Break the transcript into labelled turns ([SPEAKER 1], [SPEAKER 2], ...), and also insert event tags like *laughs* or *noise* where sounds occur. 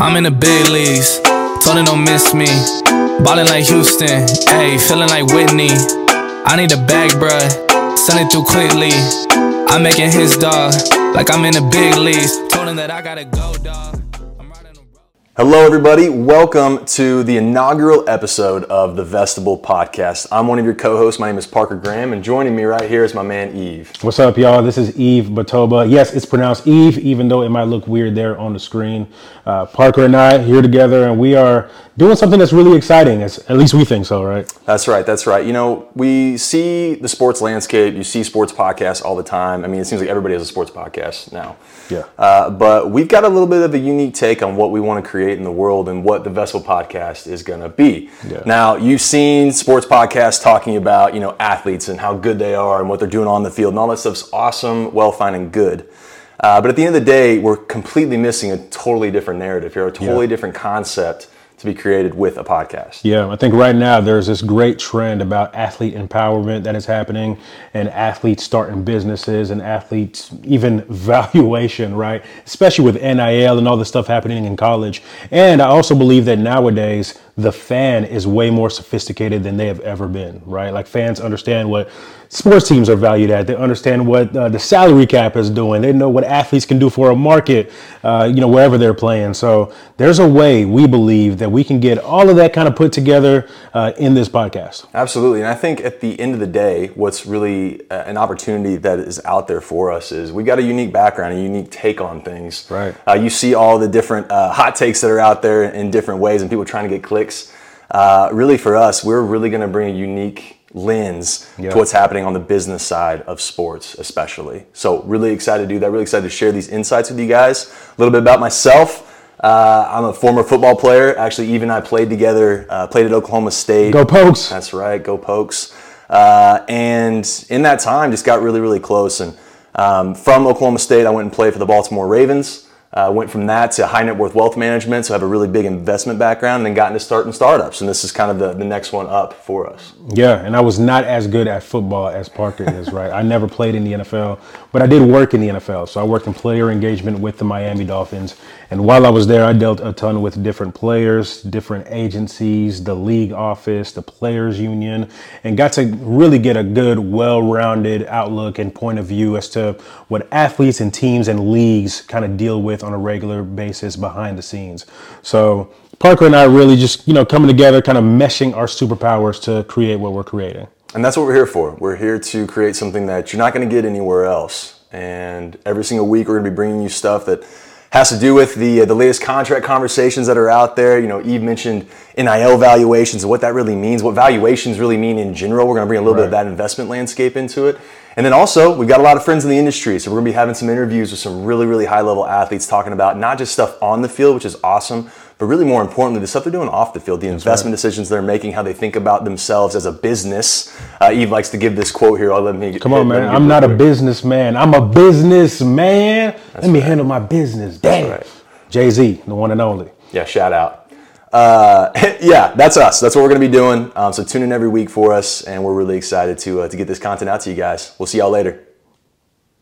[SPEAKER 1] I'm in the big leagues, told them don't miss me. Ballin' like Houston, ayy, feeling like Whitney. I need a bag, bruh, send it through quickly. I'm making his dog, like I'm in the big leagues. Told him that I gotta go, dog.
[SPEAKER 2] Hello, everybody. Welcome to the inaugural episode of the Vestible Podcast. I'm one of your co-hosts. My name is Parker Graham, and joining me right here is my man Eve.
[SPEAKER 3] What's up, y'all? This is Eve Batoba. Yes, it's pronounced Eve, even though it might look weird there on the screen. Uh, Parker and I here together, and we are doing something that's really exciting. As, at least we think so, right?
[SPEAKER 2] That's right. That's right. You know, we see the sports landscape. You see sports podcasts all the time. I mean, it seems like everybody has a sports podcast now.
[SPEAKER 3] Yeah.
[SPEAKER 2] Uh, but we've got a little bit of a unique take on what we want to create in the world and what the Vestible podcast is going to be.
[SPEAKER 3] Yeah.
[SPEAKER 2] Now, you've seen sports podcasts talking about, you know, athletes and how good they are and what they're doing on the field and all that stuff's awesome, well, fine, and good. Uh, but at the end of the day, we're completely missing a totally different narrative here, a totally
[SPEAKER 3] Yeah.
[SPEAKER 2] different concept to be created with a podcast.
[SPEAKER 3] Yeah, I think right now there's this great trend about athlete empowerment that is happening and athletes starting businesses and athletes even *laughs* valuation, right? Especially with NIL and all the stuff happening in college. And I also believe that nowadays the fan is way more sophisticated than they have ever been, right? Like fans understand what sports teams are valued at. They understand what uh, the salary cap is doing. They know what athletes can do for a market, uh, you know, wherever they're playing. So there's a way we believe that we can get all of that kind of put together uh, in this podcast.
[SPEAKER 2] Absolutely. And I think at the end of the day, what's really uh, an opportunity that is out there for us is we got a unique background, a unique take on things.
[SPEAKER 3] Right.
[SPEAKER 2] Uh, you see all the different uh, hot takes that are out there in different ways and people trying to get clicks. Uh, really, for us, we're really going to bring a unique lens
[SPEAKER 3] Yeah.
[SPEAKER 2] to what's happening on the business side of sports, especially. So, really excited to do that. Really excited to share these insights with you guys. A little bit about myself. Uh, I'm a former football player. Actually, Eve and I played together, uh, played at Oklahoma State.
[SPEAKER 3] Go Pokes!
[SPEAKER 2] That's right, go Pokes. Uh, and in that time, just got really, really close. And um, from Oklahoma State, I went and played for the Baltimore Ravens. Uh, went from that to high net worth wealth management, so I have a really big investment background, and then got into starting startups. And this is kind of the, the next one up for us.
[SPEAKER 3] Yeah, and I was not as good at football as Parker is, *laughs* right? I never played in the NFL, but I did work in the NFL. So I worked in player engagement with the Miami Dolphins. And while I was there, I dealt a ton with different players, different agencies, the league office, the players union, and got to really get a good, well rounded outlook and point of view as to what athletes and teams and leagues kind of deal with on a regular basis behind the scenes. So Parker and I really just, you know, coming together, kind of meshing our superpowers to create what we're creating.
[SPEAKER 2] And that's what we're here for. We're here to create something that you're not going to get anywhere else. And every single week, we're going to be bringing you stuff that has to do with the uh, the latest contract conversations that are out there. You know, Eve mentioned NIL valuations and what that really means, what valuations really mean in general. We're going to bring a little bit of that investment landscape into it. And then also, we've got a lot of friends in the industry, so we're going to be having some interviews with some really, really high level athletes talking about not just stuff on the field, which is awesome, but really more importantly, the stuff they're doing off the field, the investment decisions they're making, how they think about themselves as a business. Uh, Eve likes to give this quote here. I'll let me
[SPEAKER 3] Come on, man. I'm not a businessman. I'm a businessman. Let me handle my business. Damn.
[SPEAKER 2] right.
[SPEAKER 3] Jay Z, the one and only.
[SPEAKER 2] Yeah, shout out. Uh, *laughs* yeah, that's us. That's what we're going to be doing. Um, so tune in every week for us, and we're really excited to uh, to get this content out to you guys. We'll see y'all later.